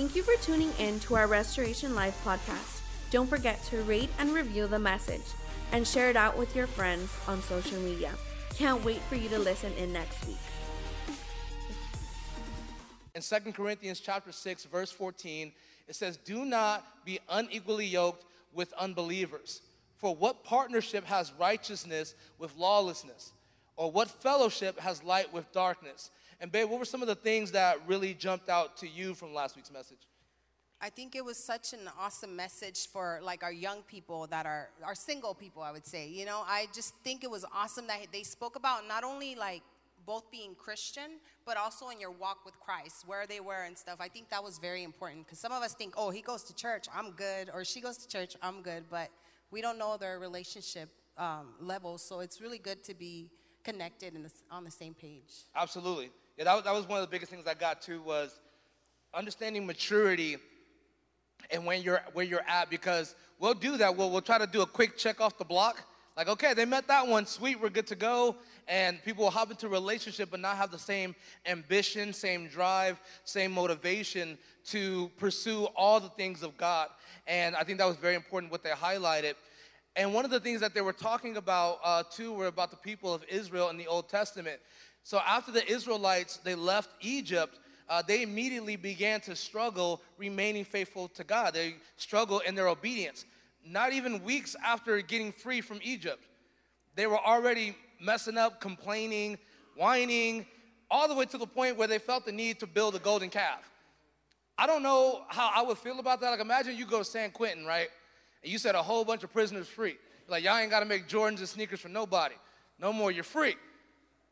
Thank you for tuning in to our Restoration Life podcast. Don't forget to rate and review the message and share it out with your friends on social media. Can't wait for you to listen in next week. In 2 Corinthians chapter 6 verse 14, it says, "Do not be unequally yoked with unbelievers. For what partnership has righteousness with lawlessness? Or what fellowship has light with darkness?" And babe, what were some of the things that really jumped out to you from last week's message? I think it was such an awesome message for like our young people that are our single people, I would say. You know, I just think it was awesome that they spoke about not only like both being Christian, but also in your walk with Christ, where they were and stuff. I think that was very important because some of us think, oh, he goes to church, I'm good, or she goes to church, I'm good, but we don't know their relationship um, levels. So it's really good to be connected and on the same page. Absolutely. Yeah, that, that was one of the biggest things I got too was understanding maturity and when you're where you're at because we'll do that. We'll, we'll try to do a quick check off the block. Like, okay, they met that one, sweet, we're good to go. And people will hop into a relationship but not have the same ambition, same drive, same motivation to pursue all the things of God. And I think that was very important what they highlighted. And one of the things that they were talking about uh, too were about the people of Israel in the Old Testament. So after the Israelites they left Egypt, uh, they immediately began to struggle remaining faithful to God. They struggle in their obedience. Not even weeks after getting free from Egypt, they were already messing up, complaining, whining, all the way to the point where they felt the need to build a golden calf. I don't know how I would feel about that. Like, imagine you go to San Quentin, right? And you set a whole bunch of prisoners free. Like, y'all ain't got to make Jordans and sneakers for nobody. No more, you're free.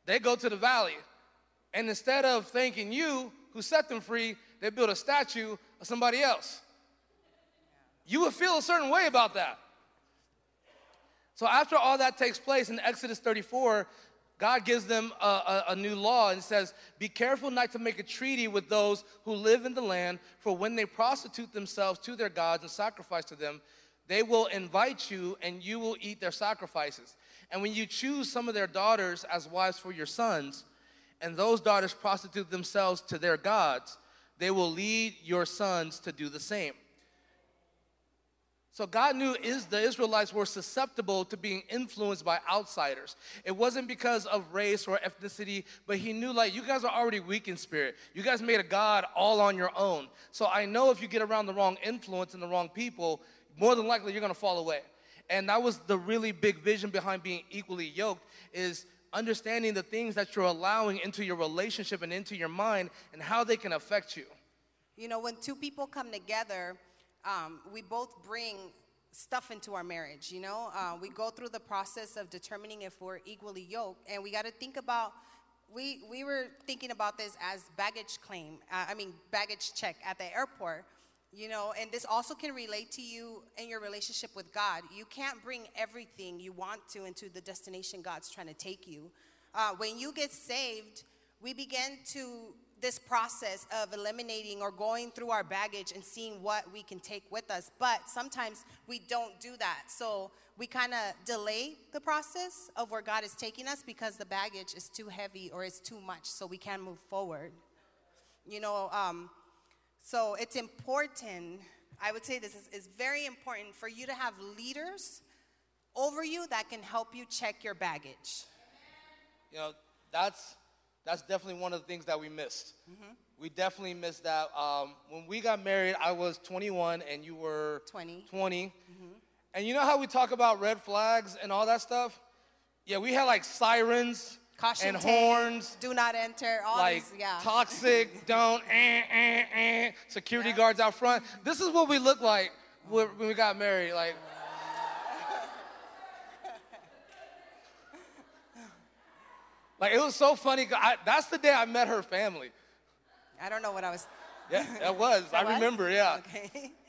They go to the valley, and instead of thanking you who set them free, they build a statue of somebody else. You would feel a certain way about that. So after all that takes place in Exodus 34, God gives them a, a, a, new law and says, Be careful not to make a treaty with those who live in the land, for when they prostitute themselves to their gods and sacrifice to them, they will invite you and you will eat their sacrifices. And when you choose some of their daughters as wives for your sons, and those daughters prostitute themselves to their gods, they will lead your sons to do the same. So God knew is the Israelites were susceptible to being influenced by outsiders. It wasn't because of race or ethnicity, but he knew like you guys are already weak in spirit. You guys made a God all on your own. So I know if you get around the wrong influence and the wrong people, more than likely you're gonna fall away. And that was the really big vision behind being equally yoked is understanding the things that you're allowing into your relationship and into your mind and how they can affect you. You know, when two people come together, um, we both bring stuff into our marriage, you know? Uh, we go through the process of determining if we're equally yoked, and we got to think about. We, we were thinking about this as baggage claim, uh, I mean, baggage check at the airport you know, and this also can relate to you in your relationship with God. You can't bring everything you want to into the destination God's trying to take you. Uh, when you get saved, we begin to this process of eliminating or going through our baggage and seeing what we can take with us. But sometimes we don't do that. So we kind of delay the process of where God is taking us because the baggage is too heavy or it's too much, so we can't move forward. You know, um, so it's important, I would say this is, is very important for you to have leaders over you that can help you check your baggage. You know, that's that's definitely one of the things that we missed. Mm-hmm. We definitely missed that. Um, when we got married, I was 21 and you were 20. 20. Mm-hmm. And you know how we talk about red flags and all that stuff? Yeah, we had like sirens Caution and tape, horns. Do not enter. All like these, yeah. toxic, don't, eh, eh, eh, security yeah. guards out front. This is what we look like when we got married. Like, like it was so funny. I, that's the day I met her family. I don't know what I was. Yeah, that was. that I was? remember. Yeah. Okay.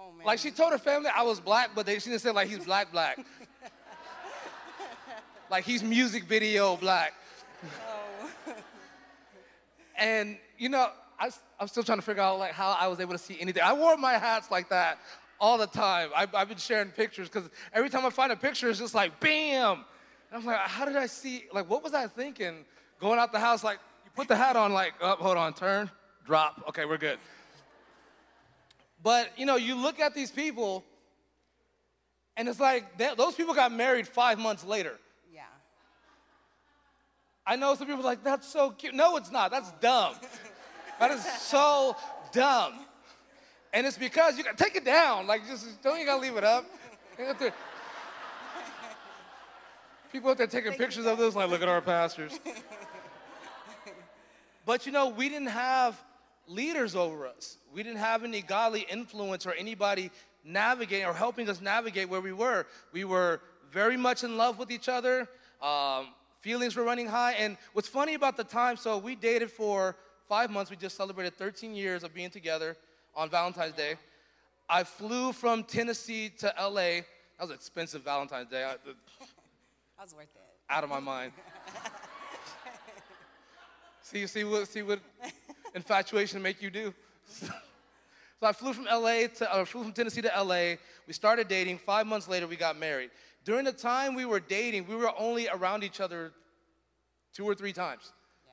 Oh man. Like she told her family I was black, but they she didn't say like he's black black. Like he's music video black. Oh. and you know, I, I'm still trying to figure out like how I was able to see anything. I wore my hats like that all the time. I, I've, been sharing pictures because every time I find a picture, it's just like bam. And I'm like, how did I see? Like, what was I thinking? Going out the house, like you put the hat on, like, oh, hold on, turn, drop. Okay, we're good. But you know, you look at these people, and it's like they- those people got married five months later. I know some people are like, that's so cute. No, it's not. That's dumb. that is so dumb. And it's because you got take it down. Like just don't you gotta leave it up. You have to- People out there taking pictures of this, like, look at our pastors. but you know, we didn't have leaders over us. We didn't have any godly influence or anybody navigating or helping us navigate where we were. We were very much in love with each other. Um, feelings were running high. And what's funny about the time, so we dated for five months. We just celebrated 13 years of being together on Valentine's Day. I flew from Tennessee to LA. That was an expensive Valentine's Day. I, That was worth it. out of my mind. see, see what, see what infatuation make you do. so I flew from LA to, uh, flew from Tennessee to LA. We started dating. Five months later, we got married. During the time we were dating, we were only around each other two or three times. Yeah.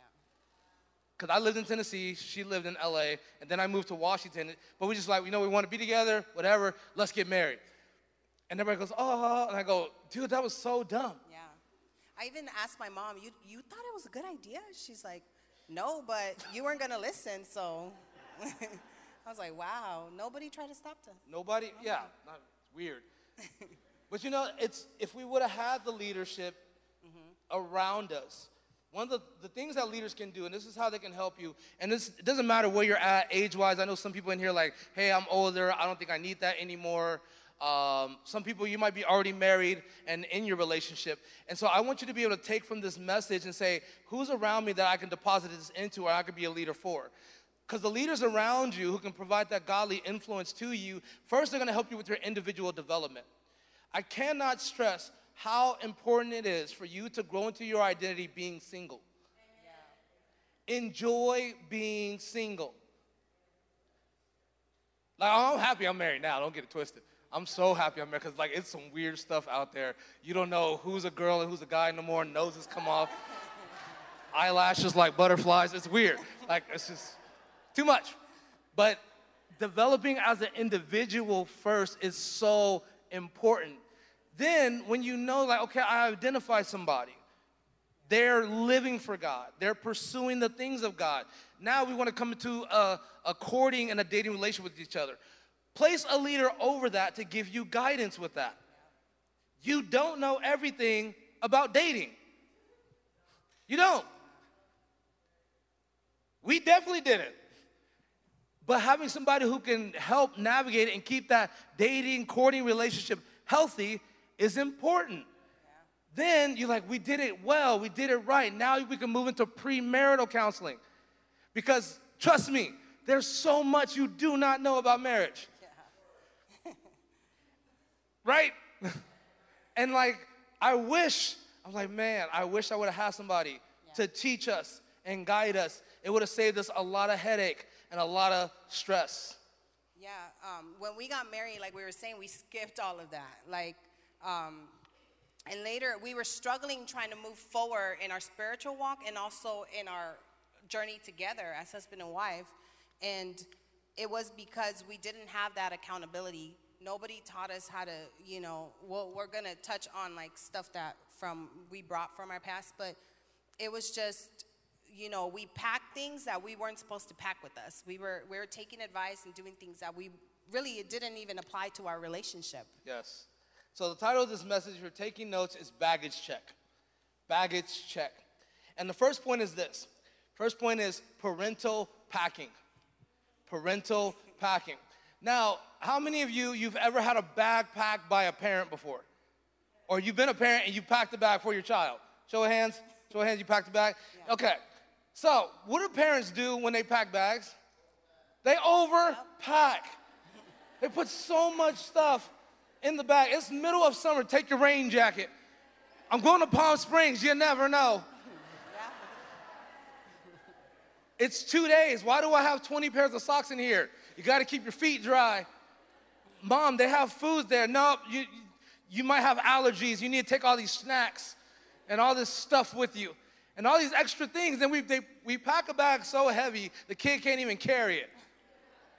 Because I lived in Tennessee, she lived in LA, and then I moved to Washington. But we just like, you know, we want to be together, whatever, let's get married. And everybody goes, oh, and I go, dude, that was so dumb. Yeah. I even asked my mom, you, you thought it was a good idea? She's like, no, but you weren't going to listen, so. I was like, wow, nobody tried to stop them. Nobody, yeah, not, it's weird. but you know, it's if we would have had the leadership around us, one of the, the things that leaders can do, and this is how they can help you, and this it doesn't matter where you're at age-wise. I know some people in here like, hey, I'm older, I don't think I need that anymore. Um, some people you might be already married and in your relationship, and so I want you to be able to take from this message and say, who's around me that I can deposit this into, or I could be a leader for. Because the leaders around you who can provide that godly influence to you, first, they're gonna help you with your individual development. I cannot stress how important it is for you to grow into your identity being single. Enjoy being single. Like, oh, I'm happy I'm married now, don't get it twisted. I'm so happy I'm married because, like, it's some weird stuff out there. You don't know who's a girl and who's a guy no more, noses come off, eyelashes like butterflies. It's weird. Like, it's just too much. But developing as an individual first is so important. Then, when you know, like, okay, I identify somebody, they're living for God, they're pursuing the things of God. Now we want to come into a, a courting and a dating relationship with each other. Place a leader over that to give you guidance with that. You don't know everything about dating. You don't. We definitely didn't. But having somebody who can help navigate and keep that dating, courting relationship healthy is important. Then you're like, we did it well, we did it right. Now we can move into premarital counseling. Because trust me, there's so much you do not know about marriage. right? and like, I wish, I'm like, man, I wish I would have had somebody to teach us and guide us. It would have saved us a lot of headache and a lot of stress. Yeah, um, when we got married, like we were saying, we skipped all of that. Like, um, and later we were struggling trying to move forward in our spiritual walk and also in our journey together as husband and wife. And it was because we didn't have that accountability. Nobody taught us how to, you know, well, we're gonna touch on like stuff that from we brought from our past, but it was just you know, we packed things that we weren't supposed to pack with us. We were we were taking advice and doing things that we really it didn't even apply to our relationship. Yes. So the title of this message, if you're taking notes, is Baggage Check. Baggage Check. And the first point is this. First point is parental packing. Parental packing. Now, how many of you you've ever had a bag packed by a parent before? Or you've been a parent and you packed a bag for your child? Show of hands. Show of hands, you packed a bag? Okay. So, what do parents do when they pack bags? They overpack. They put so much stuff in the back. It's middle of summer. Take your rain jacket. I'm going to Palm Springs. You never know. It's two days. Why do I have 20 pairs of socks in here? You got to keep your feet dry. Mom, they have food there. No, you, you might have allergies. You need to take all these snacks and all this stuff with you and all these extra things. Then we, they, we pack a bag so heavy, the kid can't even carry it.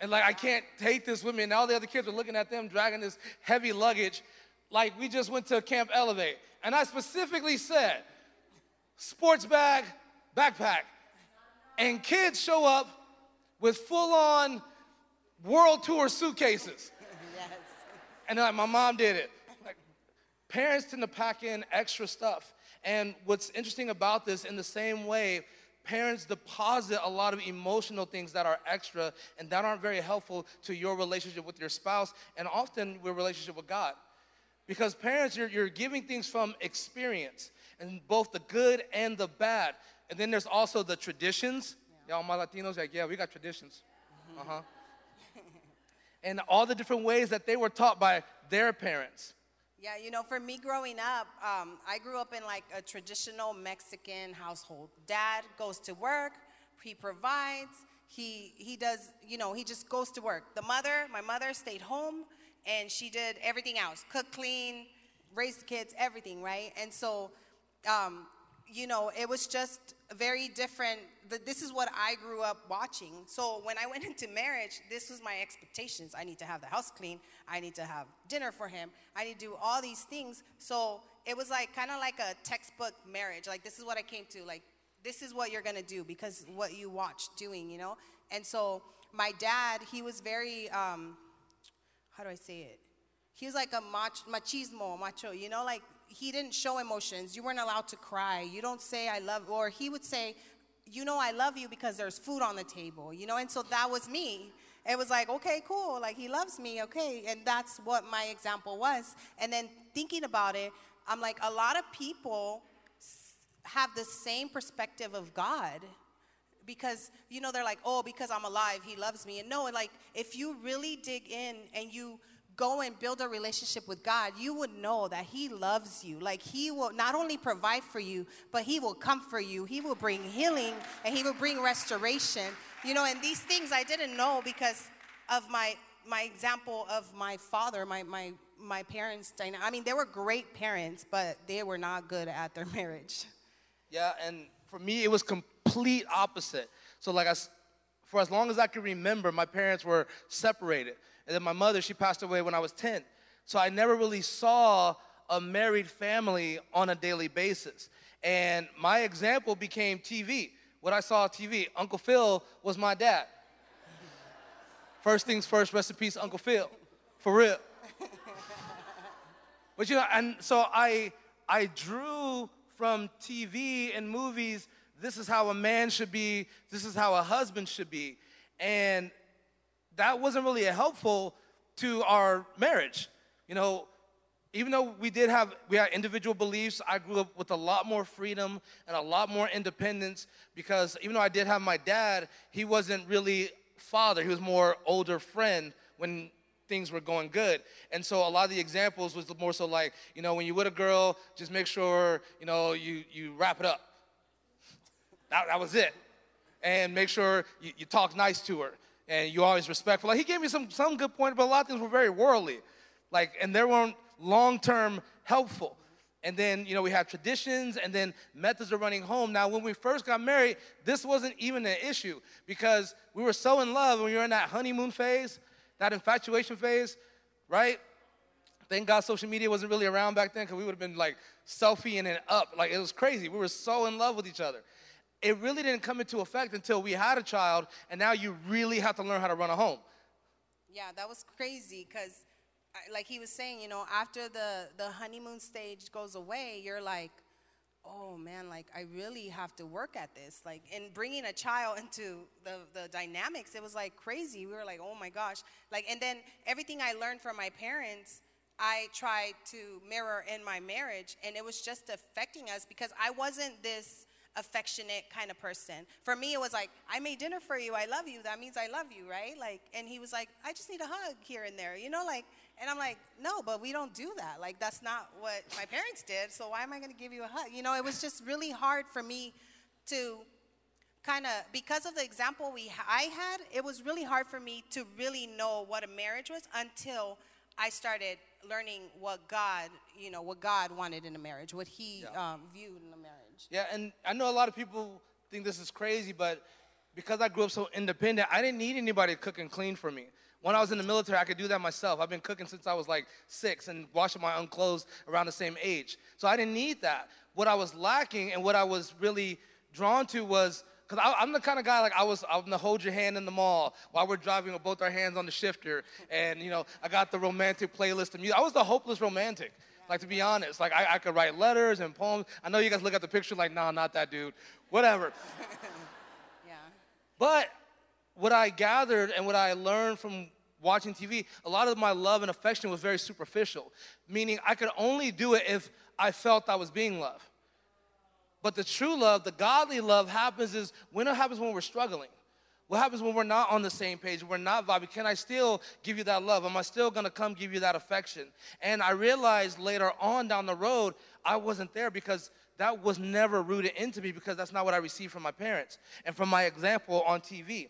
And like, I can't take this with me. And all the other kids are looking at them dragging this heavy luggage. Like, we just went to Camp Elevate. And I specifically said, sports bag, backpack. And kids show up with full on world tour suitcases. yes. And like, my mom did it. Like, parents tend to pack in extra stuff. And what's interesting about this, in the same way, parents deposit a lot of emotional things that are extra and that aren't very helpful to your relationship with your spouse and often your relationship with God. Because parents, you're, you're giving things from experience, and both the good and the bad. And then there's also the traditions. Yeah. Y'all, my Latinos, like, yeah, we got traditions. Uh huh. and all the different ways that they were taught by their parents. Yeah, you know, for me growing up, um, I grew up in like a traditional Mexican household. Dad goes to work, he provides, he he does, you know, he just goes to work. The mother, my mother, stayed home and she did everything else: cook, clean, raise the kids, everything, right? And so, um, you know, it was just very different. This is what I grew up watching. So when I went into marriage, this was my expectations. I need to have the house clean. I need to have dinner for him. I need to do all these things. So it was like kind of like a textbook marriage. Like this is what I came to. Like this is what you're gonna do because what you watched doing, you know. And so my dad, he was very, um, how do I say it? He was like a mach- machismo, macho, you know, like he didn't show emotions. You weren't allowed to cry. You don't say I love, or he would say, you know, I love you because there's food on the table, you know. And so that was me. It was like, okay, cool, like he loves me, okay, and that's what my example was. And then thinking about it, I'm like, a lot of people have the same perspective of God because you know they're like oh because i'm alive he loves me and no and like if you really dig in and you go and build a relationship with God, you would know that He loves you. Like He will not only provide for you, but He will comfort you. He will bring healing and He will bring restoration. You know, and these things I didn't know because of my my example of my father, my my my parents. I mean, they were great parents, but they were not good at their marriage. Yeah, and for me, it was complete opposite. So like I, for as long as I can remember, my parents were separated. And then my mother, she passed away when I was 10. So I never really saw a married family on a daily basis. And my example became TV. What I saw on TV, Uncle Phil was my dad. First things first, rest in peace, Uncle Phil. For real. But you know, and so I I drew from TV and movies, this is how a man should be, this is how a husband should be. And that wasn't really helpful to our marriage. You know, even though we did have we had individual beliefs, I grew up with a lot more freedom and a lot more independence because even though I did have my dad, he wasn't really father. He was more older friend when things were going good. And so a lot of the examples was more so like, you know, when you with a girl, just make sure, you know, you you wrap it up. That, that was it. And make sure you, you talk nice to her and you always respectful. Like he gave me some some good points, but a lot of things were very worldly, like and they weren't long term helpful. And then you know we have traditions, and then methods of running home. Now, when we first got married, this wasn't even an issue because we were so in love, and we were in that honeymoon phase, that infatuation phase, right? Thank God social media wasn't really around back then because we would have been like selfieing it up. Like it was crazy. We were so in love with each other it really didn't come into effect until we had a child, and now you really have to learn how to run a home. Yeah, that was crazy because, like he was saying, you know, after the, the honeymoon stage goes away, you're like, oh man, like I really have to work at this. Like, in bringing a child into the, the dynamics, it was like crazy. We were like, oh my gosh. Like, and then everything I learned from my parents, I tried to mirror in my marriage, and it was just affecting us because I wasn't this affectionate kind of person. For me, it was like, I made dinner for you. I love you. That means I love you, right? Like, and he was like, I just need a hug here and there, you know, like, and I'm like, no, but we don't do that. Like, that's not what my parents did. So why am I going to give you a hug? You know, it was just really hard for me to kind of because of the example we I had, it was really hard for me to really know what a marriage was until I started learning what God, you know, what God wanted in a marriage, what He yeah. um, viewed in a marriage. Yeah, and I know a lot of people think this is crazy, but because I grew up so independent, I didn't need anybody to cook and clean for me. When I was in the military, I could do that myself. I've been cooking since I was like six and washing my own clothes around the same age. So I didn't need that. What I was lacking and what I was really drawn to was because I'm the kind of guy like I was. I'm gonna hold your hand in the mall while we're driving with both our hands on the shifter, and you know I got the romantic playlist of music. I was the hopeless romantic. Like to be honest, like I, I could write letters and poems. I know you guys look at the picture like, nah, not that dude. Whatever. Yeah. But what I gathered and what I learned from watching TV, a lot of my love and affection was very superficial, meaning I could only do it if I felt I was being loved. But the true love, the godly love, happens is when it happens when we're struggling. What happens when we're not on the same page, we're not vibing? Can I still give you that love? Am I still gonna come give you that affection? And I realized later on down the road, I wasn't there because that was never rooted into me because that's not what I received from my parents and from my example on TV.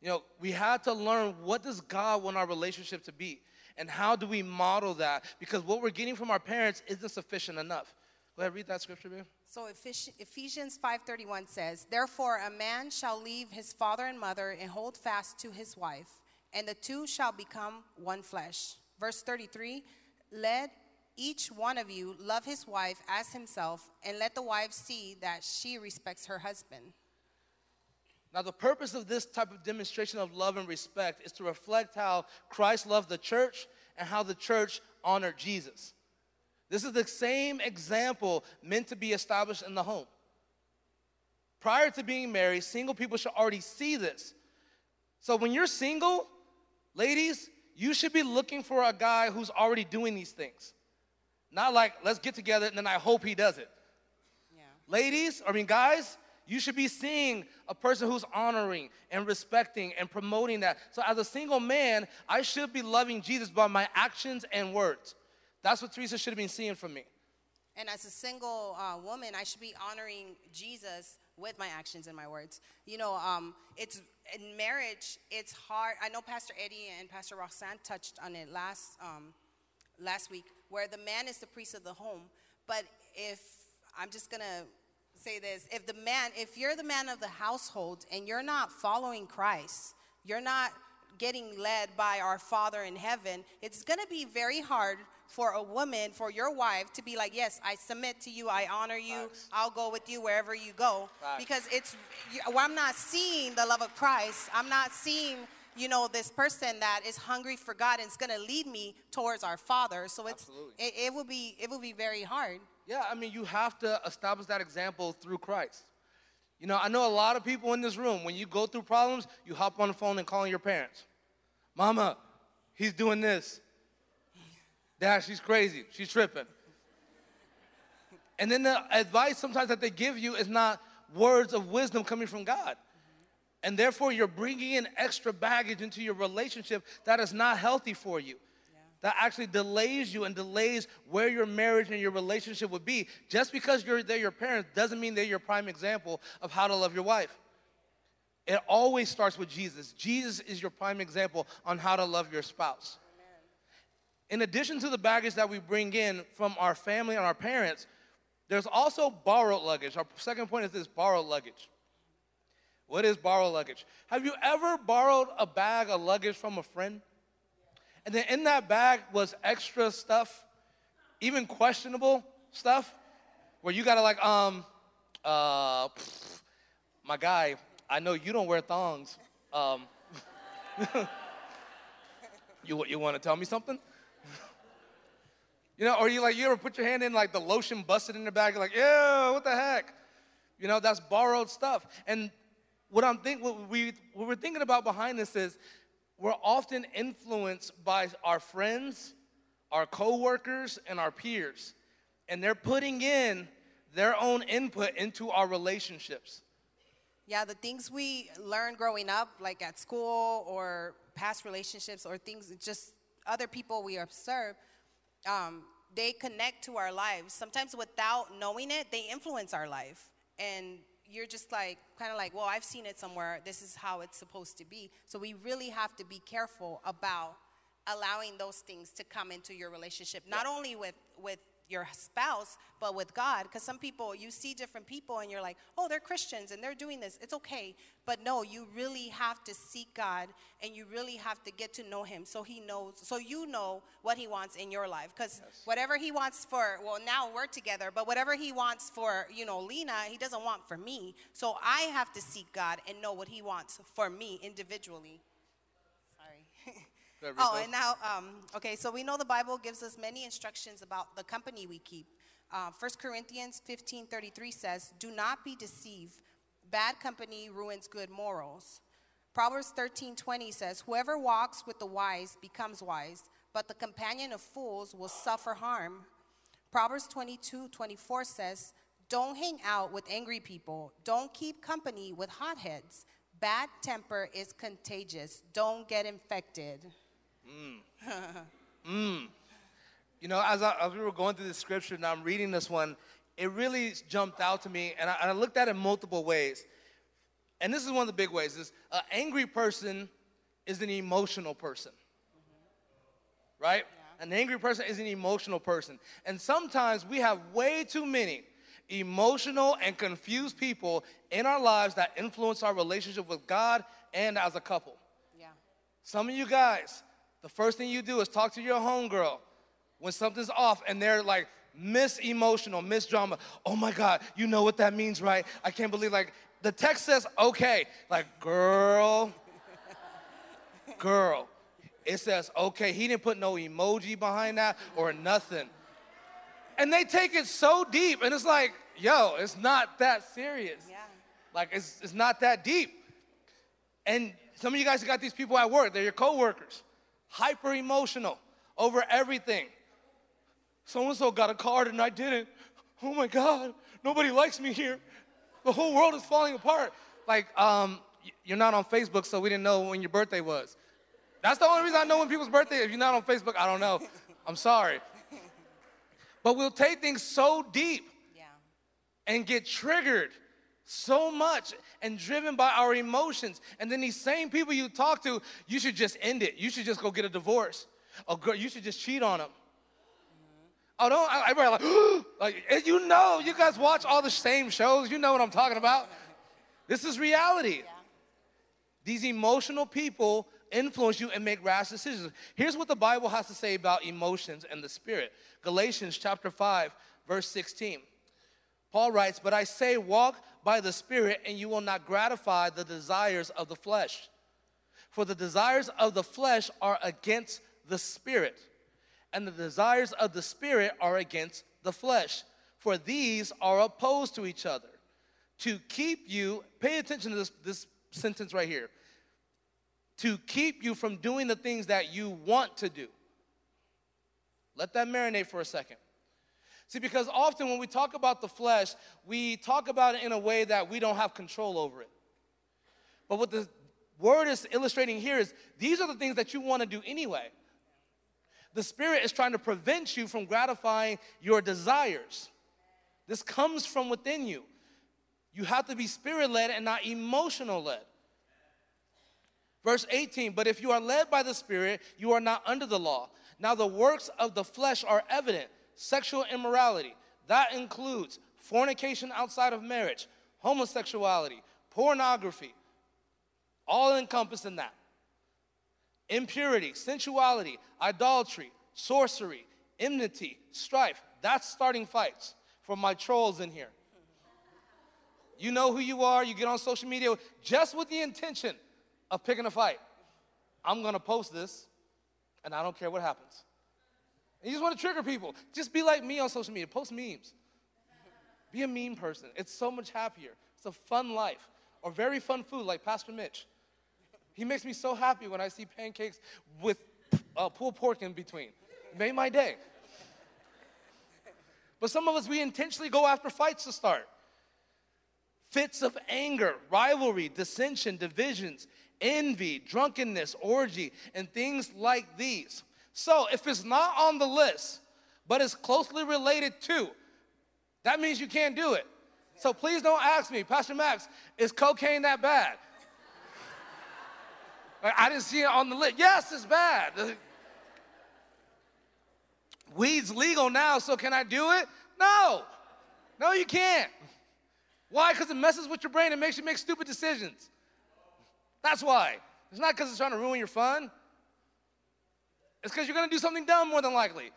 You know, we had to learn what does God want our relationship to be and how do we model that because what we're getting from our parents isn't sufficient enough. Go ahead, read that scripture, babe. So Ephesians 5:31 says, "Therefore a man shall leave his father and mother and hold fast to his wife, and the two shall become one flesh." Verse 33, "Let each one of you love his wife as himself, and let the wife see that she respects her husband." Now, the purpose of this type of demonstration of love and respect is to reflect how Christ loved the church and how the church honored Jesus. This is the same example meant to be established in the home. Prior to being married, single people should already see this. So when you're single, ladies, you should be looking for a guy who's already doing these things. Not like, let's get together and then I hope he does it. Yeah. Ladies, I mean, guys, you should be seeing a person who's honoring and respecting and promoting that. So, as a single man, I should be loving Jesus by my actions and words. That's what Teresa should have been seeing from me. And as a single uh, woman, I should be honoring Jesus with my actions and my words. You know, um, it's in marriage. It's hard. I know Pastor Eddie and Pastor Roxanne touched on it last um, last week, where the man is the priest of the home. But if I'm just gonna say this, if the man, if you're the man of the household and you're not following Christ, you're not getting led by our Father in heaven, it's gonna be very hard for a woman, for your wife, to be like, Yes, I submit to you, I honor you, Facts. I'll go with you wherever you go. Facts. Because it's, well, I'm not seeing the love of Christ. I'm not seeing, you know, this person that is hungry for God and is going to lead me towards our Father. So it's, Absolutely. it, it will be, it will be very hard. Yeah, I mean, you have to establish that example through Christ. You know, I know a lot of people in this room, when you go through problems, you hop on the phone and calling your parents. Mama, he's doing this. Dad, she's crazy. She's tripping. And then the advice sometimes that they give you is not words of wisdom coming from God. And therefore, you're bringing in extra baggage into your relationship that is not healthy for you. That actually delays you and delays where your marriage and your relationship would be. Just because you're they're your parents doesn't mean they're your prime example of how to love your wife. It always starts with Jesus. Jesus is your prime example on how to love your spouse. In addition to the baggage that we bring in from our family and our parents, there's also borrowed luggage. Our second point is this borrowed luggage. What is borrowed luggage? Have you ever borrowed a bag of luggage from a friend? And then in that bag was extra stuff, even questionable stuff, where you gotta like, um, uh, pff, my guy, I know you don't wear thongs. Um, you you want to tell me something? You know, or you like you ever put your hand in like the lotion busted in the bag, like, yeah, what the heck? You know, that's borrowed stuff. And what I'm think what we what we're thinking about behind this is we're often influenced by our friends, our coworkers, and our peers. And they're putting in their own input into our relationships. Yeah, the things we learn growing up, like at school or past relationships or things, just other people we observe, um, they connect to our lives. Sometimes without knowing it, they influence our life. And you're just like, kind of like, well, I've seen it somewhere. This is how it's supposed to be. So we really have to be careful about allowing those things to come into your relationship, not only with, with your spouse, but with God. Because some people, you see different people and you're like, oh, they're Christians and they're doing this. It's okay. But no, you really have to seek God and you really have to get to know Him so He knows, so you know what He wants in your life. Because yes. whatever He wants for, well, now we're together, but whatever He wants for, you know, Lena, He doesn't want for me. So I have to seek God and know what He wants for me individually. Oh, and now, um, okay, so we know the Bible gives us many instructions about the company we keep. Uh, 1 Corinthians 15 33 says, Do not be deceived. Bad company ruins good morals. Proverbs 13 20 says, Whoever walks with the wise becomes wise, but the companion of fools will suffer harm. Proverbs 22 24 says, Don't hang out with angry people, don't keep company with hotheads. Bad temper is contagious. Don't get infected. Mm. mm. You know, as, I, as we were going through the scripture and I'm reading this one, it really jumped out to me, and I, and I looked at it multiple ways. And this is one of the big ways: is an angry person is an emotional person, mm-hmm. right? Yeah. An angry person is an emotional person, and sometimes we have way too many emotional and confused people in our lives that influence our relationship with God and as a couple. Yeah. Some of you guys, the first thing you do is talk to your homegirl when something's off and they're like miss emotional, miss drama. Oh my God, you know what that means, right? I can't believe like the text says okay. Like, girl, girl. It says okay. He didn't put no emoji behind that or nothing. And they take it so deep, and it's like, yo, it's not that serious. Yeah. Like it's it's not that deep. And some of you guys got these people at work, they're your coworkers hyper emotional over everything. So and so got a card and I didn't. Oh my God, nobody likes me here. The whole world is falling apart. Like, um, you're not on Facebook, so we didn't know when your birthday was. That's the only reason I know when people's birthday. Is. If you're not on Facebook, I don't know. I'm sorry. But we'll take things so deep yeah. and get triggered so much and driven by our emotions. And then these same people you talk to, you should just end it. You should just go get a divorce. Or girl, you should just cheat on them. Mm-hmm. Oh, don't, everybody like, like, you know, you guys watch all the same shows. You know what I'm talking about. This is reality. Yeah. These emotional people influence you and make rash decisions. Here's what the Bible has to say about emotions and the spirit. Galatians chapter 5, verse 16. Paul writes, But I say, walk by the Spirit, and you will not gratify the desires of the flesh. For the desires of the flesh are against the Spirit, and the desires of the Spirit are against the flesh. For these are opposed to each other. To keep you, pay attention to this, this sentence right here. To keep you from doing the things that you want to do. Let that marinate for a second. See, because often when we talk about the flesh, we talk about it in a way that we don't have control over it. But what the word is illustrating here is these are the things that you want to do anyway. The Spirit is trying to prevent you from gratifying your desires. This comes from within you. You have to be spirit led and not emotional led. Verse 18, but if you are led by the Spirit, you are not under the law. Now the works of the flesh are evident sexual immorality. That includes fornication outside of marriage, homosexuality, pornography, all encompassed in that. Impurity, sensuality, idolatry, sorcery, enmity, strife. That's starting fights for my trolls in here. You know who you are, you get on social media just with the intention of picking a fight. I'm gonna post this, and I don't care what happens. And you just want to trigger people. Just be like me on social media. Post memes. Be a meme person. It's so much happier. It's a fun life. Or very fun food like Pastor Mitch. He makes me so happy when I see pancakes with uh, pulled pork in between. made my day. But some of us, we intentionally go after fights to start. Fits of anger, rivalry, dissension, divisions, envy, drunkenness, orgy, and things like these. So if it's not on the list, but it's closely related to, that means you can't do it. So please don't ask me, Pastor Max, is cocaine that bad? I didn't see it on the list. Yes, it's bad. weed's legal now, so can I do it? No. No, you can't. Why? Because it messes with your brain. It makes you make stupid decisions. That's why. It's not because it's trying to ruin your fun. It's because you're going to do something dumb more than likely.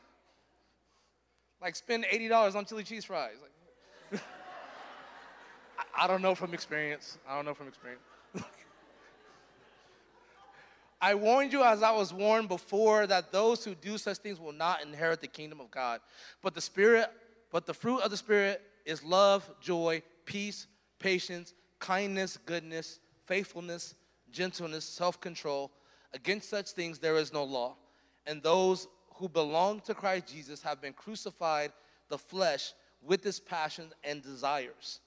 Like spend $80 on chili cheese fries. Like, I, I don't know from experience. I don't know from experience. I warned you as I was warned before that those who do such things will not inherit the kingdom of God. But the spirit, but the fruit of the spirit is love, joy, peace, patience, kindness, goodness, faithfulness, gentleness, self-control. Against such things there is no law. And those who belong to Christ Jesus have been crucified the flesh with its passions and desires.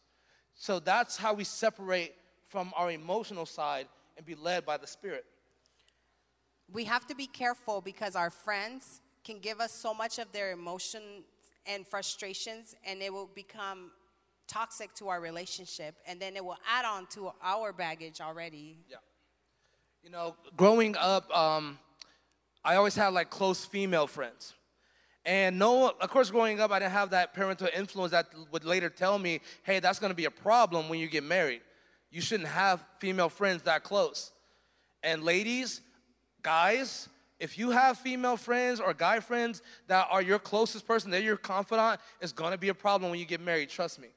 So that's how we separate from our emotional side and be led by the Spirit. We have to be careful because our friends can give us so much of their emotions and frustrations, and it will become toxic to our relationship, and then it will add on to our baggage already. Yeah. You know, growing up, um, I always had like close female friends. And no, of course, growing up, I didn't have that parental influence that would later tell me, hey, that's gonna be a problem when you get married. You shouldn't have female friends that close. And ladies, guys, if you have female friends or guy friends that are your closest person, they're your confidant, it's gonna be a problem when you get married, trust me.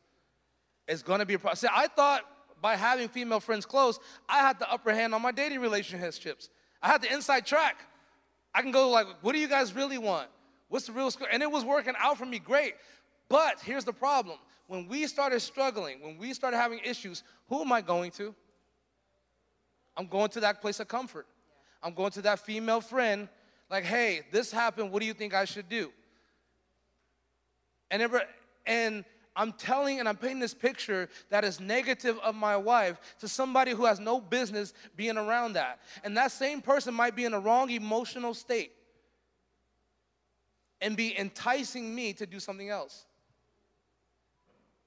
It's gonna be a problem. See, I thought by having female friends close, I had the upper hand on my dating relationships. I had the inside track. I can go like, what do you guys really want? What's the real score? And it was working out for me great. But here's the problem. When we started struggling, when we started having issues, who am I going to? I'm going to that place of comfort. I'm going to that female friend, like, hey, this happened. What do you think I should do? And, ever, and I'm telling and I'm painting this picture that is negative of my wife to somebody who has no business being around that. And that same person might be in a wrong emotional state and be enticing me to do something else.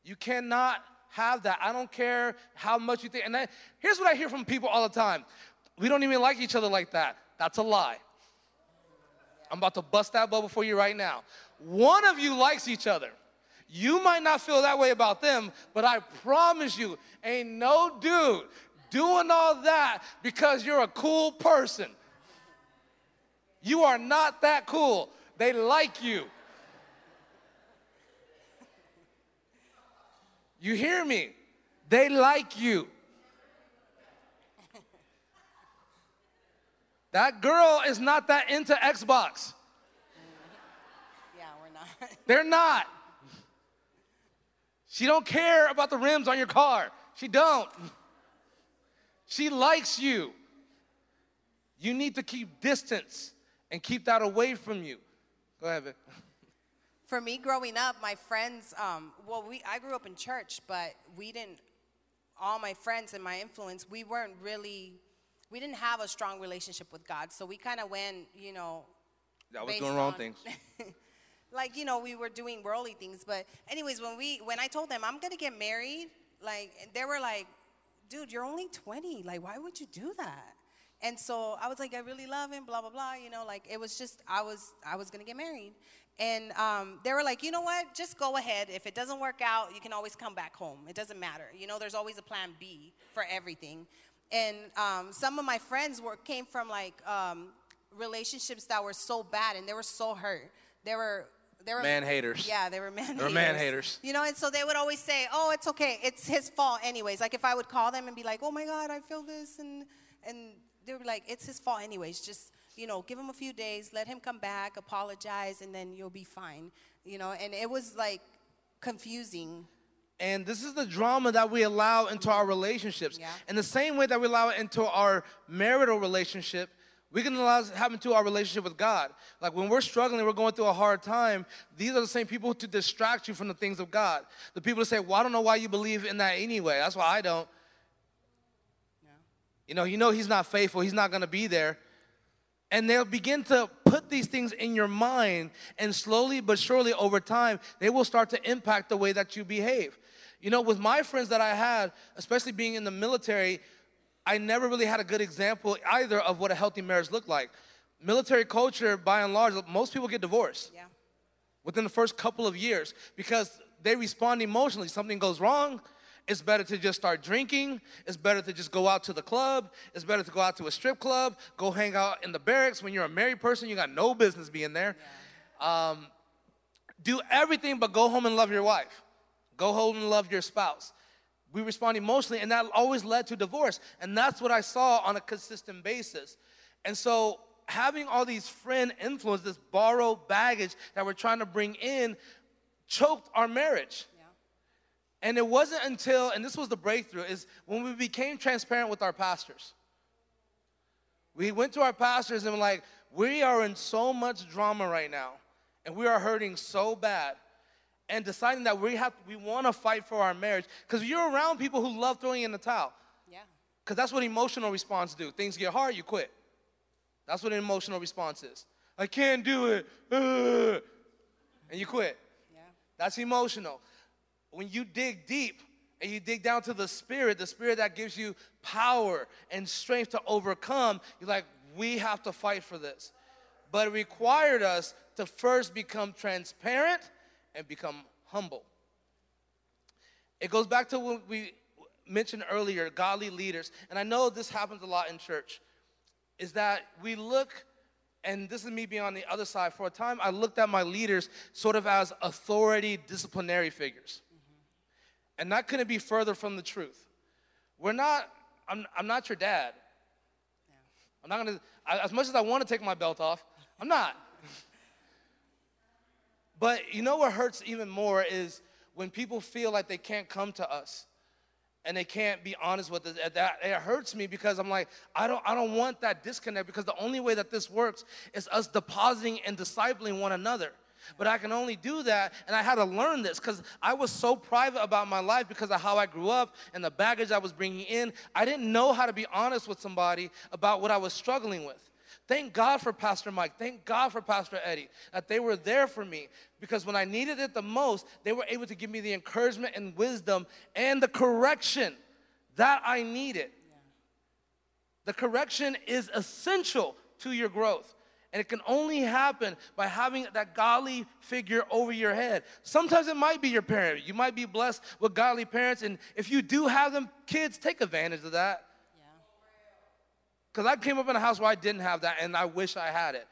You cannot have that. I don't care how much you think. And here's what I hear from people all the time we don't even like each other like that. That's a lie. I'm about to bust that bubble for you right now. One of you likes each other. You might not feel that way about them, but I promise you, ain't no dude doing all that because you're a cool person. You are not that cool. They like you. You hear me? They like you. That girl is not that into Xbox. Yeah, we're not. They're not. She don't care about the rims on your car. She don't. She likes you. You need to keep distance and keep that away from you. Go ahead, Vic. For me, growing up, my friends, um, well, we, I grew up in church, but we didn't, all my friends and my influence, we weren't really we didn't have a strong relationship with God. So we kind of went, you know. I was doing wrong things. like you know, we were doing worldly things. But anyways, when we when I told them I'm gonna get married, like they were like, "Dude, you're only 20. Like, why would you do that?" And so I was like, I really love him, blah blah blah. You know, like it was just I was I was gonna get married, and um, they were like, you know what? Just go ahead. If it doesn't work out, you can always come back home. It doesn't matter. You know, there's always a plan B for everything and um, some of my friends were came from like um, relationships that were so bad and they were so hurt. They were they were man haters. Yeah, they were man. They were man haters. You know, and so they would always say, "Oh, it's okay. It's his fault, anyways." Like if I would call them and be like, "Oh my God, I feel this," and and they would be like, "It's his fault, anyways. Just you know, give him a few days, let him come back, apologize, and then you'll be fine." You know, and it was like confusing and this is the drama that we allow into our relationships. Yeah. In the same way that we allow it into our marital relationship, we can allow it to happen to our relationship with God. Like when we're struggling, we're going through a hard time, these are the same people to distract you from the things of God. The people who say, Well, I don't know why you believe in that anyway. That's why I don't. Yeah. You know, you know he's not faithful, he's not gonna be there. And they'll begin to put these things in your mind, and slowly but surely over time, they will start to impact the way that you behave. You know, with my friends that I had, especially being in the military, I never really had a good example either of what a healthy marriage looked like. Military culture, by and large, most people get divorced. Yeah. within the first couple of years because they respond emotionally. Something goes wrong, it's better to just start drinking. It's better to just go out to the club. It's better to go out to a strip club, go hang out in the barracks. When you're a married person, you got no business being there. Yeah. Um, do everything but go home and love your wife. Go home and love your spouse. We respond emotionally, and that always led to divorce. And that's what I saw on a consistent basis. And so, having all these friend influence, this borrowed baggage that we're trying to bring in, choked our marriage. Yeah. And it wasn't until, and this was the breakthrough, is when we became transparent with our pastors. We went to our pastors and were like, we are in so much drama right now, and we are hurting so bad and deciding that we have we want to fight for our marriage because you're around people who love throwing in the towel. Yeah. Because that's what emotional response do. Things get hard, you quit. That's what an emotional response is. I can't do it, uh, and you quit. Yeah. That's emotional. When you dig deep and you dig down to the spirit, the spirit that gives you power and strength to overcome, you're like, we have to fight for this. But it required us to first become transparent and become humble. It goes back to what we mentioned earlier godly leaders. And I know this happens a lot in church, is that we look, and this is me being on the other side. For a time, I looked at my leaders sort of as authority disciplinary figures. Mm-hmm. And that couldn't be further from the truth. We're not, I'm, I'm not your dad. Yeah. I'm not gonna, as much as I wanna take my belt off, I'm not. But you know what hurts even more is when people feel like they can't come to us and they can't be honest with us. That it hurts me because I'm like, I don't, I don't want that disconnect because the only way that this works is us depositing and discipling one another. But I can only do that, and I had to learn this because I was so private about my life because of how I grew up and the baggage I was bringing in. I didn't know how to be honest with somebody about what I was struggling with. Thank God for Pastor Mike. Thank God for Pastor Eddie that they were there for me because when I needed it the most, they were able to give me the encouragement and wisdom and the correction that I needed. Yeah. The correction is essential to your growth. And it can only happen by having that godly figure over your head. Sometimes it might be your parent. You might be blessed with godly parents. And if you do have them, kids, take advantage of that. Because I came up in a house where I didn't have that, and I wish I had it.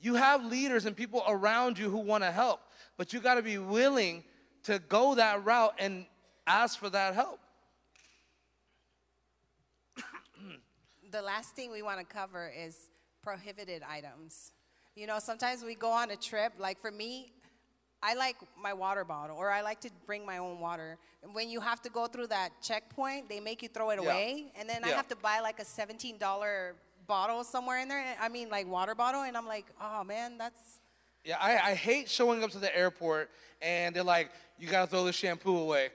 You have leaders and people around you who want to help, but you got to be willing to go that route and ask for that help. the last thing we want to cover is prohibited items. You know, sometimes we go on a trip, like for me, I like my water bottle, or I like to bring my own water. When you have to go through that checkpoint, they make you throw it yeah. away, and then yeah. I have to buy like a seventeen dollar bottle somewhere in there. I mean, like water bottle, and I'm like, oh man, that's. Yeah, I, I hate showing up to the airport and they're like, you gotta throw this shampoo away.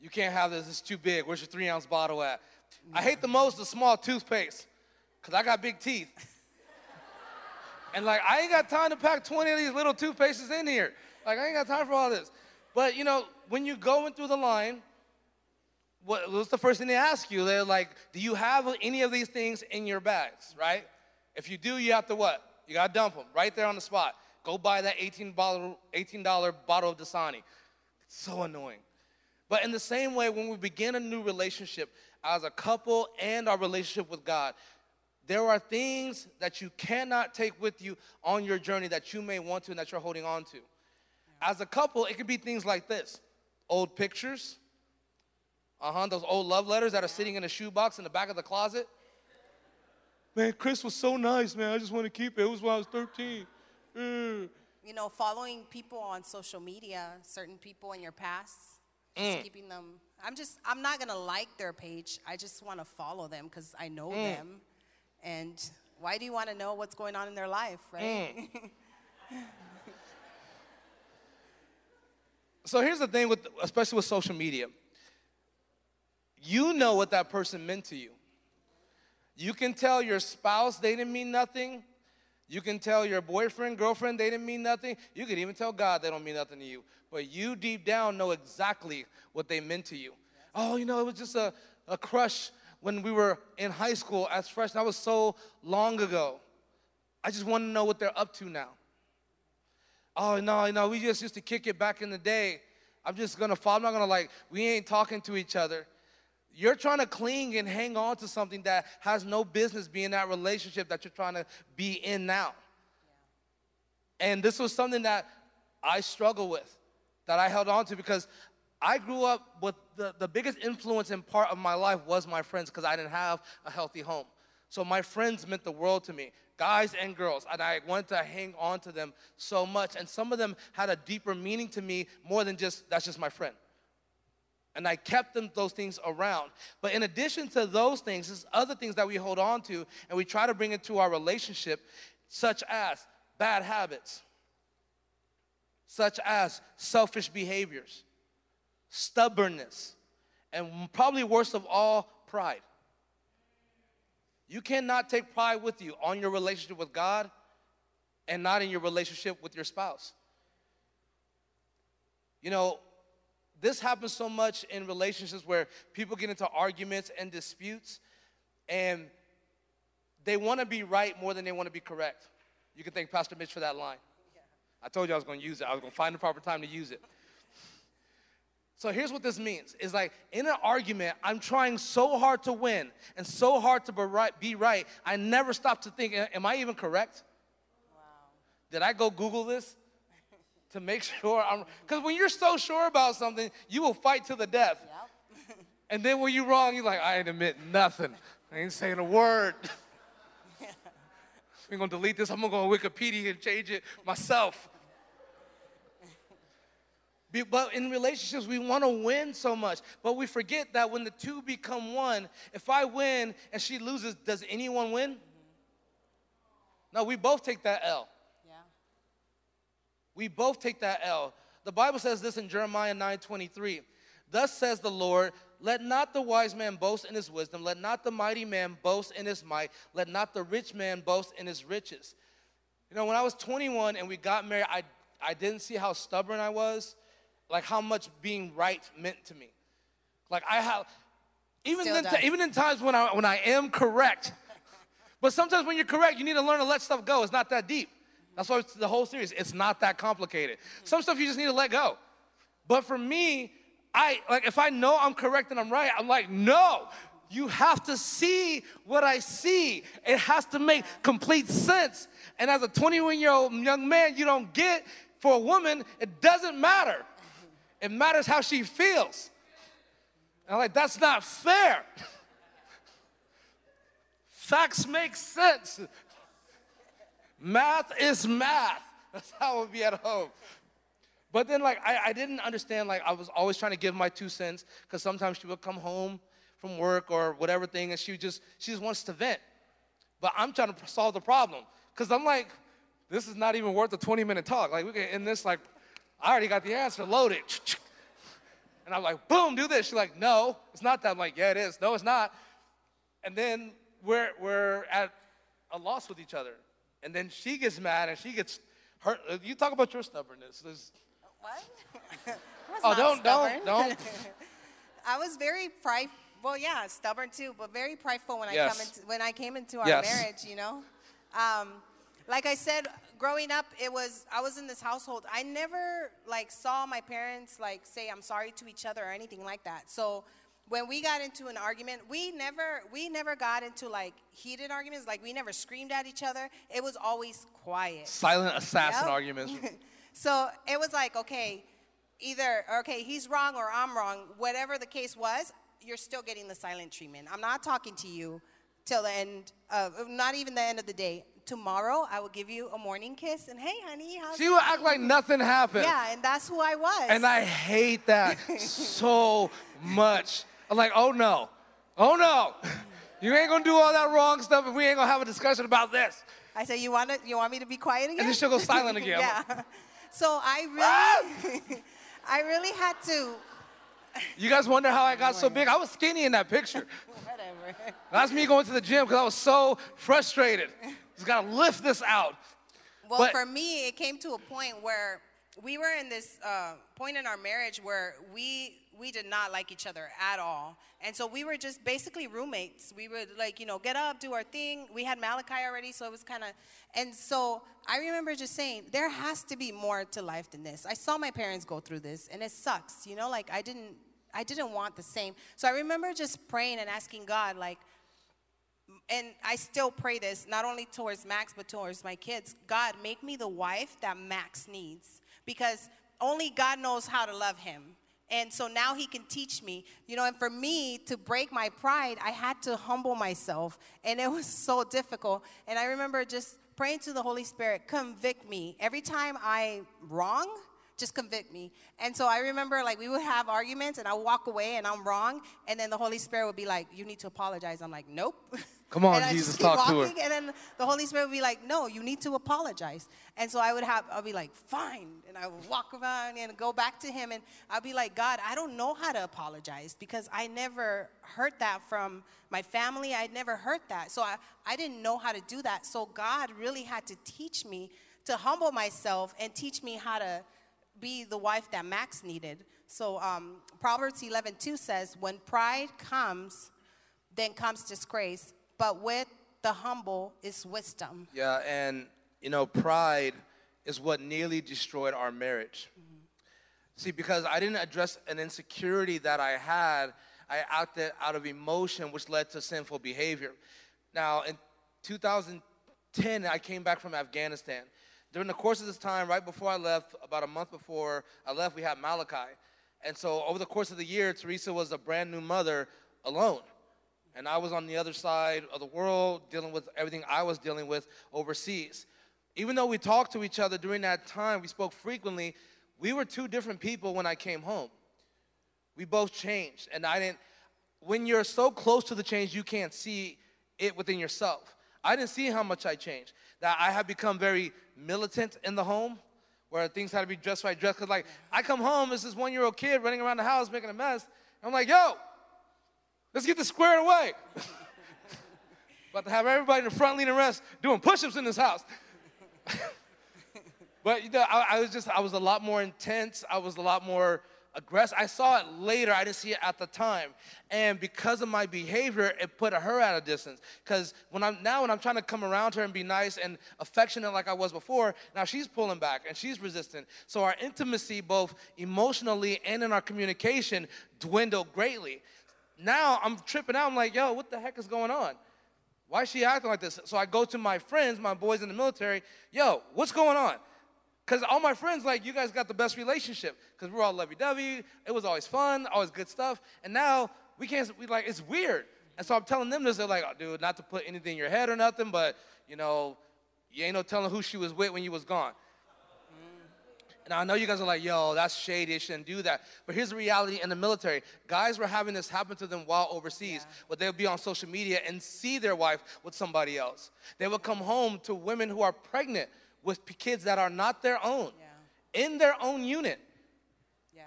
You can't have this, it's too big. Where's your three ounce bottle at? Yeah. I hate the most the small toothpaste, because I got big teeth. and like, I ain't got time to pack 20 of these little toothpastes in here. Like, I ain't got time for all this. But, you know, when you're going through the line, what, what's the first thing they ask you? They're like, do you have any of these things in your bags, right? If you do, you have to what? You got to dump them right there on the spot. Go buy that 18, bottle, $18 bottle of Dasani. It's so annoying. But in the same way, when we begin a new relationship as a couple and our relationship with God, there are things that you cannot take with you on your journey that you may want to and that you're holding on to. As a couple, it could be things like this old pictures, uh huh, those old love letters that are sitting in a shoebox in the back of the closet. Man, Chris was so nice, man. I just want to keep it. It was when I was 13. Mm. You know, following people on social media, certain people in your past, just mm. keeping them. I'm just, I'm not going to like their page. I just want to follow them because I know mm. them. And why do you want to know what's going on in their life, right? So here's the thing with especially with social media. You know what that person meant to you. You can tell your spouse they didn't mean nothing. You can tell your boyfriend, girlfriend they didn't mean nothing. You can even tell God they don't mean nothing to you. But you deep down know exactly what they meant to you. Oh, you know, it was just a, a crush when we were in high school as freshmen. That was so long ago. I just want to know what they're up to now. Oh no, no, we just used to kick it back in the day. I'm just gonna fall. I'm not gonna like. We ain't talking to each other. You're trying to cling and hang on to something that has no business being that relationship that you're trying to be in now. And this was something that I struggle with, that I held on to because I grew up with the, the biggest influence and part of my life was my friends because I didn't have a healthy home. So my friends meant the world to me, guys and girls, and I wanted to hang on to them so much. And some of them had a deeper meaning to me more than just that's just my friend. And I kept them those things around. But in addition to those things, there's other things that we hold on to and we try to bring into our relationship, such as bad habits, such as selfish behaviors, stubbornness, and probably worst of all, pride. You cannot take pride with you on your relationship with God and not in your relationship with your spouse. You know, this happens so much in relationships where people get into arguments and disputes and they want to be right more than they want to be correct. You can thank Pastor Mitch for that line. I told you I was going to use it. I was going to find the proper time to use it. So here's what this means. It's like in an argument, I'm trying so hard to win and so hard to be right, be right. I never stop to think, am I even correct? Wow. Did I go Google this? to make sure I'm because when you're so sure about something, you will fight to the death. Yep. and then when you're wrong, you're like, I ain't admit nothing. I ain't saying a word. We're gonna delete this. I'm gonna go on Wikipedia and change it myself. But in relationships, we want to win so much. But we forget that when the two become one, if I win and she loses, does anyone win? Mm-hmm. No, we both take that L. Yeah. We both take that L. The Bible says this in Jeremiah 9 23. Thus says the Lord, let not the wise man boast in his wisdom, let not the mighty man boast in his might, let not the rich man boast in his riches. You know, when I was 21 and we got married, I, I didn't see how stubborn I was, like how much being right meant to me. Like I have, even in, even in times when I, when I am correct, but sometimes when you're correct, you need to learn to let stuff go. It's not that deep. That's why the whole series, it's not that complicated. Some stuff you just need to let go. But for me, I like if I know I'm correct and I'm right, I'm like, no, you have to see what I see. It has to make complete sense. And as a 21 year old young man, you don't get for a woman, it doesn't matter. It matters how she feels. And I'm like, that's not fair. Facts make sense. Math is math. That's how it would be at home. But then, like, I, I didn't understand, like, I was always trying to give my two cents because sometimes she would come home from work or whatever thing and she just, she just wants to vent. But I'm trying to solve the problem because I'm like, this is not even worth a 20 minute talk. Like, we can end this, like, I already got the answer, loaded. And I'm like, boom, do this. She's like, no, it's not that. I'm like, yeah, it is. No, it's not. And then we're, we're at a loss with each other. And then she gets mad and she gets hurt. Uh, you talk about your stubbornness. There's, what? oh, don't, stubborn. don't, don't. I was very prideful. Well, yeah, stubborn too, but very prideful when yes. I come into, when I came into our yes. marriage. You know, um, like I said, growing up, it was I was in this household. I never like saw my parents like say I'm sorry to each other or anything like that. So when we got into an argument, we never we never got into like heated arguments. Like we never screamed at each other. It was always quiet. Silent assassin yep. arguments. so it was like, okay, either okay, he's wrong or I'm wrong. Whatever the case was, you're still getting the silent treatment. I'm not talking to you till the end of not even the end of the day. Tomorrow I will give you a morning kiss and hey honey, how's She will act like nothing happened. Yeah, and that's who I was. And I hate that so much. I'm like, oh no, oh no. You ain't gonna do all that wrong stuff if we ain't gonna have a discussion about this. I say, you want to, you want me to be quiet again? And then she'll go silent again. yeah. So I really, ah! I really had to. You guys wonder how I got so big? I was skinny in that picture. Whatever. That's me going to the gym because I was so frustrated. Just gotta lift this out. Well, but, for me, it came to a point where we were in this uh, point in our marriage where we we did not like each other at all. And so we were just basically roommates. We would like, you know, get up, do our thing. We had Malachi already, so it was kind of and so I remember just saying, there has to be more to life than this. I saw my parents go through this and it sucks, you know, like I didn't I didn't want the same. So I remember just praying and asking God, like, and I still pray this, not only towards Max, but towards my kids God, make me the wife that Max needs. Because only God knows how to love him. And so now he can teach me, you know, and for me to break my pride, I had to humble myself. And it was so difficult. And I remember just praying to the Holy Spirit, convict me. Every time I wrong, just convict me. And so I remember like we would have arguments and I walk away and I'm wrong. And then the Holy Spirit would be like, you need to apologize. I'm like, nope. Come on, and I Jesus, just keep talk to walking, her. And then the Holy Spirit would be like, no, you need to apologize. And so I would have, I'll be like, fine. And I would walk around and go back to him. And I'll be like, God, I don't know how to apologize because I never heard that from my family. I'd never heard that. So I, I didn't know how to do that. So God really had to teach me to humble myself and teach me how to be the wife that Max needed. So um, Proverbs 11, 2 says, when pride comes, then comes disgrace, but with the humble is wisdom. Yeah, and you know, pride is what nearly destroyed our marriage. Mm-hmm. See, because I didn't address an insecurity that I had, I acted out of emotion, which led to sinful behavior. Now, in 2010, I came back from Afghanistan. During the course of this time, right before I left, about a month before I left, we had Malachi. And so, over the course of the year, Teresa was a brand new mother alone. And I was on the other side of the world dealing with everything I was dealing with overseas. Even though we talked to each other during that time, we spoke frequently, we were two different people when I came home. We both changed. And I didn't, when you're so close to the change, you can't see it within yourself. I didn't see how much I changed. That I had become very militant in the home, where things had to be dressed right, dressed. Cause like I come home, it's this one-year-old kid running around the house making a mess. I'm like, yo, let's get this squared away. About to have everybody in the front leaning rest doing push-ups in this house. but you know, I, I was just, I was a lot more intense. I was a lot more aggressive. I saw it later. I didn't see it at the time. And because of my behavior, it put her at a distance. Because when I'm now when I'm trying to come around her and be nice and affectionate like I was before, now she's pulling back and she's resistant. So our intimacy, both emotionally and in our communication, dwindled greatly. Now I'm tripping out. I'm like, yo, what the heck is going on? Why is she acting like this? So I go to my friends, my boys in the military, yo, what's going on? Because all my friends, like, you guys got the best relationship. Because we're all lovey dovey. It was always fun, always good stuff. And now we can't, we like, it's weird. And so I'm telling them this. They're like, oh, dude, not to put anything in your head or nothing, but, you know, you ain't no telling who she was with when you was gone. And I know you guys are like, yo, that's shady, you shouldn't do that. But here's the reality in the military. Guys were having this happen to them while overseas, but they would be on social media and see their wife with somebody else. They would come home to women who are pregnant with kids that are not their own, in their own unit.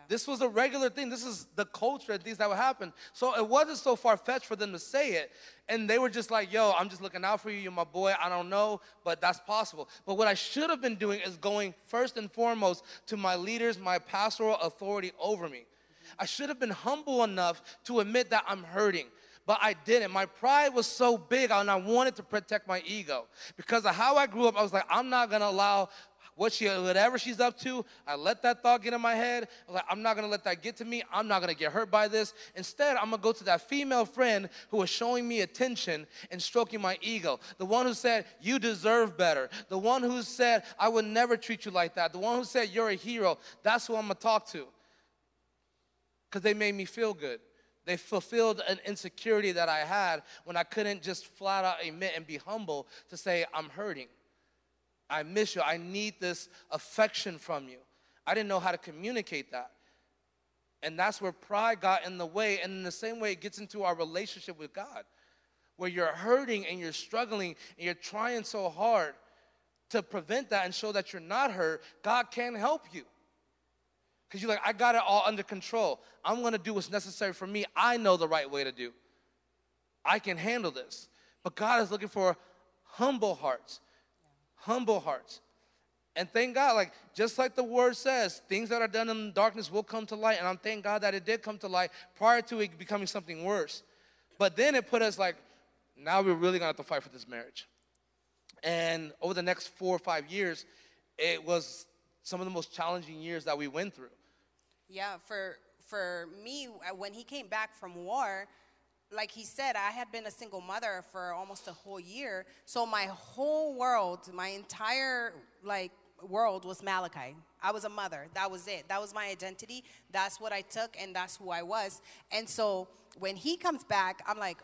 This was a regular thing. This is the culture and things that would happen. So it wasn't so far fetched for them to say it. And they were just like, yo, I'm just looking out for you. You're my boy. I don't know, but that's possible. But what I should have been doing is going first and foremost to my leaders, my pastoral authority over me. I should have been humble enough to admit that I'm hurting. But I didn't. My pride was so big and I wanted to protect my ego. Because of how I grew up, I was like, I'm not gonna allow what she whatever she's up to, I let that thought get in my head. I was like, I'm not gonna let that get to me. I'm not gonna get hurt by this. Instead, I'm gonna go to that female friend who was showing me attention and stroking my ego. The one who said, You deserve better. The one who said, I would never treat you like that. The one who said, You're a hero. That's who I'm gonna talk to. Because they made me feel good. They fulfilled an insecurity that I had when I couldn't just flat out admit and be humble to say, I'm hurting. I miss you. I need this affection from you. I didn't know how to communicate that. And that's where pride got in the way. And in the same way, it gets into our relationship with God, where you're hurting and you're struggling and you're trying so hard to prevent that and show that you're not hurt. God can help you. Because you're like, I got it all under control. I'm gonna do what's necessary for me. I know the right way to do. I can handle this. But God is looking for humble hearts. Humble hearts. And thank God, like just like the word says, things that are done in darkness will come to light. And I'm thank God that it did come to light prior to it becoming something worse. But then it put us like, now we're really gonna have to fight for this marriage. And over the next four or five years, it was some of the most challenging years that we went through. Yeah, for for me, when he came back from war, like he said, I had been a single mother for almost a whole year. So my whole world, my entire like world was Malachi. I was a mother. That was it. That was my identity. That's what I took, and that's who I was. And so when he comes back, I'm like,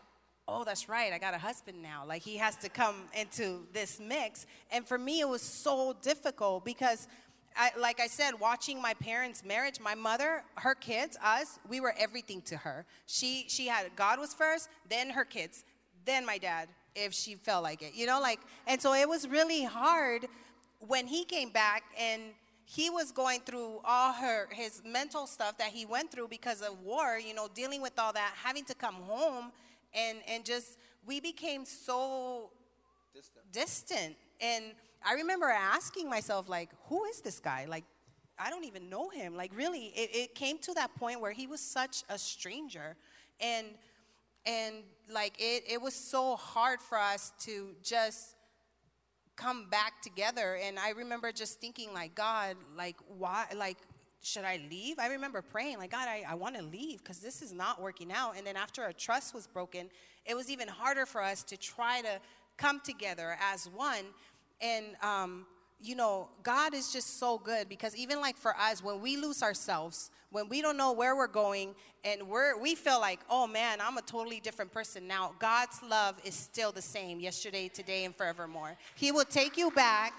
oh, that's right. I got a husband now. Like he has to come into this mix. And for me, it was so difficult because. I, like I said, watching my parents' marriage, my mother, her kids, us, we were everything to her. She she had God was first, then her kids, then my dad, if she felt like it, you know, like. And so it was really hard when he came back and he was going through all her his mental stuff that he went through because of war you know dealing with all that having to come home and and just we became so Distant. distant. And i remember asking myself like who is this guy? Like i don't even know him. Like really it, it came to that point where he was such a stranger. And and like it, it was so hard for us to just come back together. And i remember just thinking like god like why like should i leave? I remember praying like god i, I want to leave because this is not working out. And then after our trust was broken it was even harder for us to try to come together as one. And um, you know god is just so good because even like for us when we lose ourselves when we don't know where we're going and we're we feel like oh man i'm a totally different person now. God's love is still the same yesterday today and forevermore. He will take you back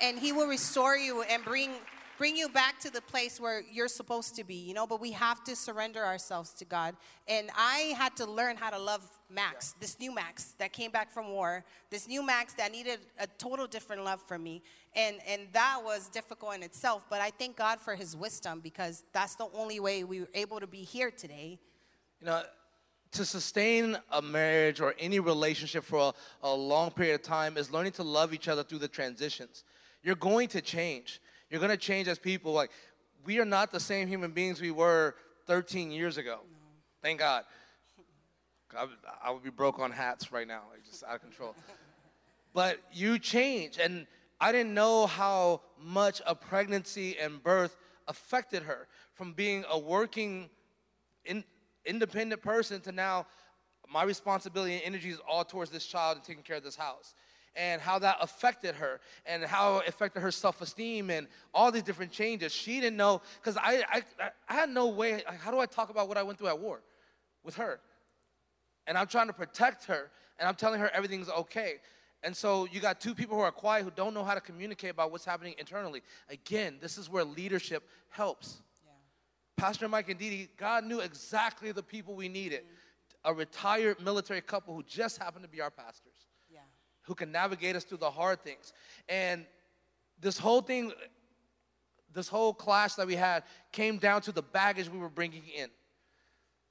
and he will restore you and bring bring you back to the place where you're supposed to be you know but we have to surrender ourselves to god and i had to learn how to love max this new max that came back from war this new max that needed a total different love from me and and that was difficult in itself but i thank god for his wisdom because that's the only way we were able to be here today You know, to sustain a marriage or any relationship for a, a long period of time is learning to love each other through the transitions. You're going to change. You're going to change as people. Like, we are not the same human beings we were 13 years ago. Thank God. I would, I would be broke on hats right now, like just out of control. but you change. And I didn't know how much a pregnancy and birth affected her from being a working in, independent person to now my responsibility and energy is all towards this child and taking care of this house and how that affected her and how it affected her self-esteem and all these different changes. She didn't know because I, I i had no way like, how do i talk about what i went through at war with her? And i'm trying to protect her and i'm telling her everything's okay. And so you got two people who are quiet who don't know how to communicate about what's happening internally. Again this is where leadership helps. Pastor Mike and Didi, God knew exactly the people we needed. Mm-hmm. A retired military couple who just happened to be our pastors, yeah who can navigate us through the hard things. And this whole thing, this whole clash that we had came down to the baggage we were bringing in.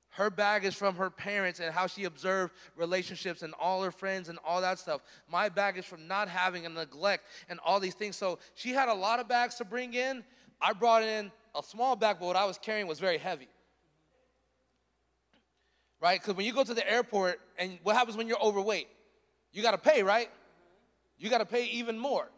Her baggage from her parents and how she observed relationships and all her friends and all that stuff. My baggage from not having a neglect and all these things. So she had a lot of bags to bring in. I brought in a small bag, but what I was carrying was very heavy. Right? Because when you go to the airport, and what happens when you're overweight? You got to pay, right? You got to pay even more.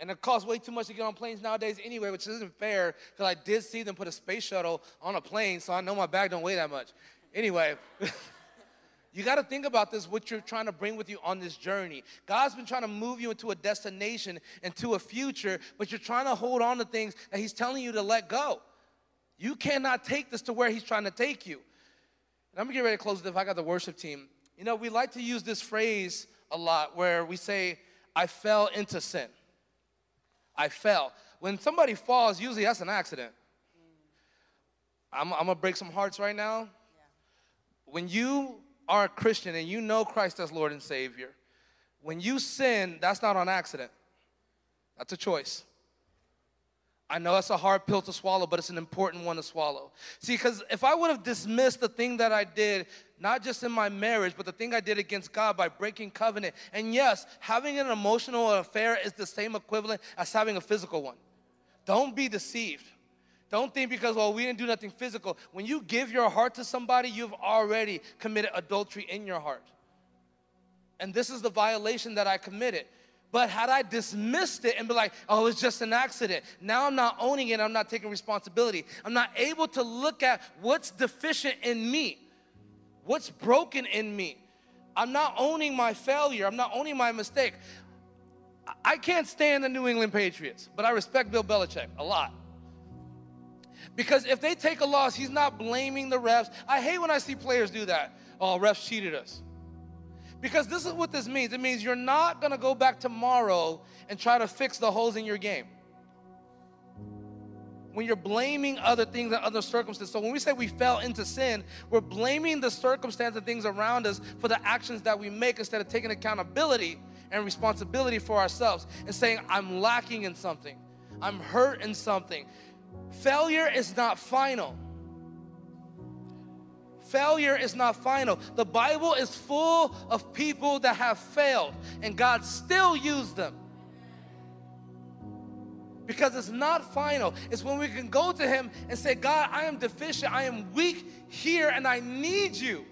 And it costs way too much to get on planes nowadays anyway, which isn't fair because I did see them put a space shuttle on a plane, so I know my bag don't weigh that much. Anyway, you got to think about this, what you're trying to bring with you on this journey. God's been trying to move you into a destination, into a future, but you're trying to hold on to things that He's telling you to let go. You cannot take this to where He's trying to take you. And I'm gonna get ready to close it if I got the worship team. You know, we like to use this phrase a lot where we say, I fell into sin. I fell. When somebody falls, usually that's an accident. I'm, I'm gonna break some hearts right now. When you are a Christian and you know Christ as Lord and Savior, when you sin, that's not on accident. That's a choice. I know it's a hard pill to swallow, but it's an important one to swallow. See, because if I would have dismissed the thing that I did, not just in my marriage, but the thing I did against God by breaking covenant, and yes, having an emotional affair is the same equivalent as having a physical one. Don't be deceived. Don't think because, well, we didn't do nothing physical. When you give your heart to somebody, you've already committed adultery in your heart. And this is the violation that I committed. But had I dismissed it and be like, oh, it's just an accident, now I'm not owning it, I'm not taking responsibility. I'm not able to look at what's deficient in me, what's broken in me. I'm not owning my failure, I'm not owning my mistake. I can't stand the New England Patriots, but I respect Bill Belichick a lot. Because if they take a loss, he's not blaming the refs. I hate when I see players do that. Oh, refs cheated us. Because this is what this means it means you're not to go back tomorrow and try to fix the holes in your game. When you're blaming other things and other circumstances. So when we say we fell into sin, we're blaming the circumstance and things around us for the actions that we make instead of taking accountability and responsibility for ourselves and saying, I'm lacking in something, I'm hurt in something. Failure is not final. Failure is not final. The Bible is full of people that have failed, and God still used them. Because it's not final. It's when we can go to Him and say, God, I am deficient, I am weak here, and I need you.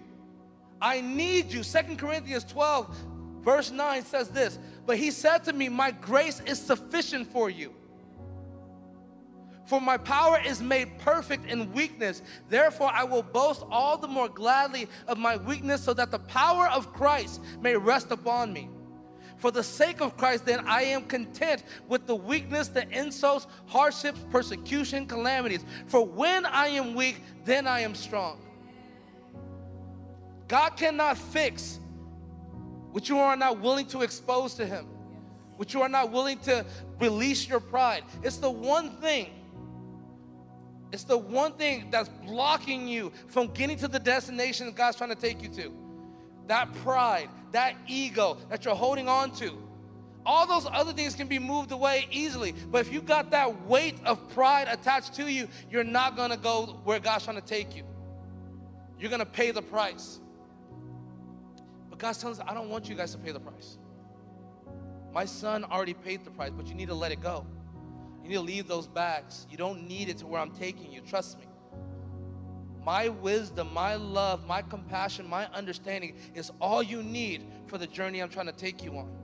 I need you. Second Corinthians 12, verse 9 says this But He said to me, My grace is sufficient for you. For my power is made perfect in weakness. Therefore, I will boast all the more gladly of my weakness, so that the power of Christ may rest upon me. For the sake of Christ, then, I am content with the weakness, the insults, hardships, persecution, calamities. For when I am weak, then I am strong. God cannot fix what you are not willing to expose to Him, what you are not willing to release your pride. It's the one thing it's the one thing that's blocking you from getting to the destination God's trying to take you to. That pride, that ego that you're holding on to. All those other things can be moved away easily. But if you've got that weight of pride attached to you, you're not gonna go where God's trying to take you. You're gonna pay the price. But God's telling us, I don't want you guys to pay the price. My son already paid the price, but you need to let it go. You need to leave those bags. You don't need it to where I'm taking you. Trust me. My wisdom, my love, my compassion, my understanding is all you need for the journey I'm trying to take you on.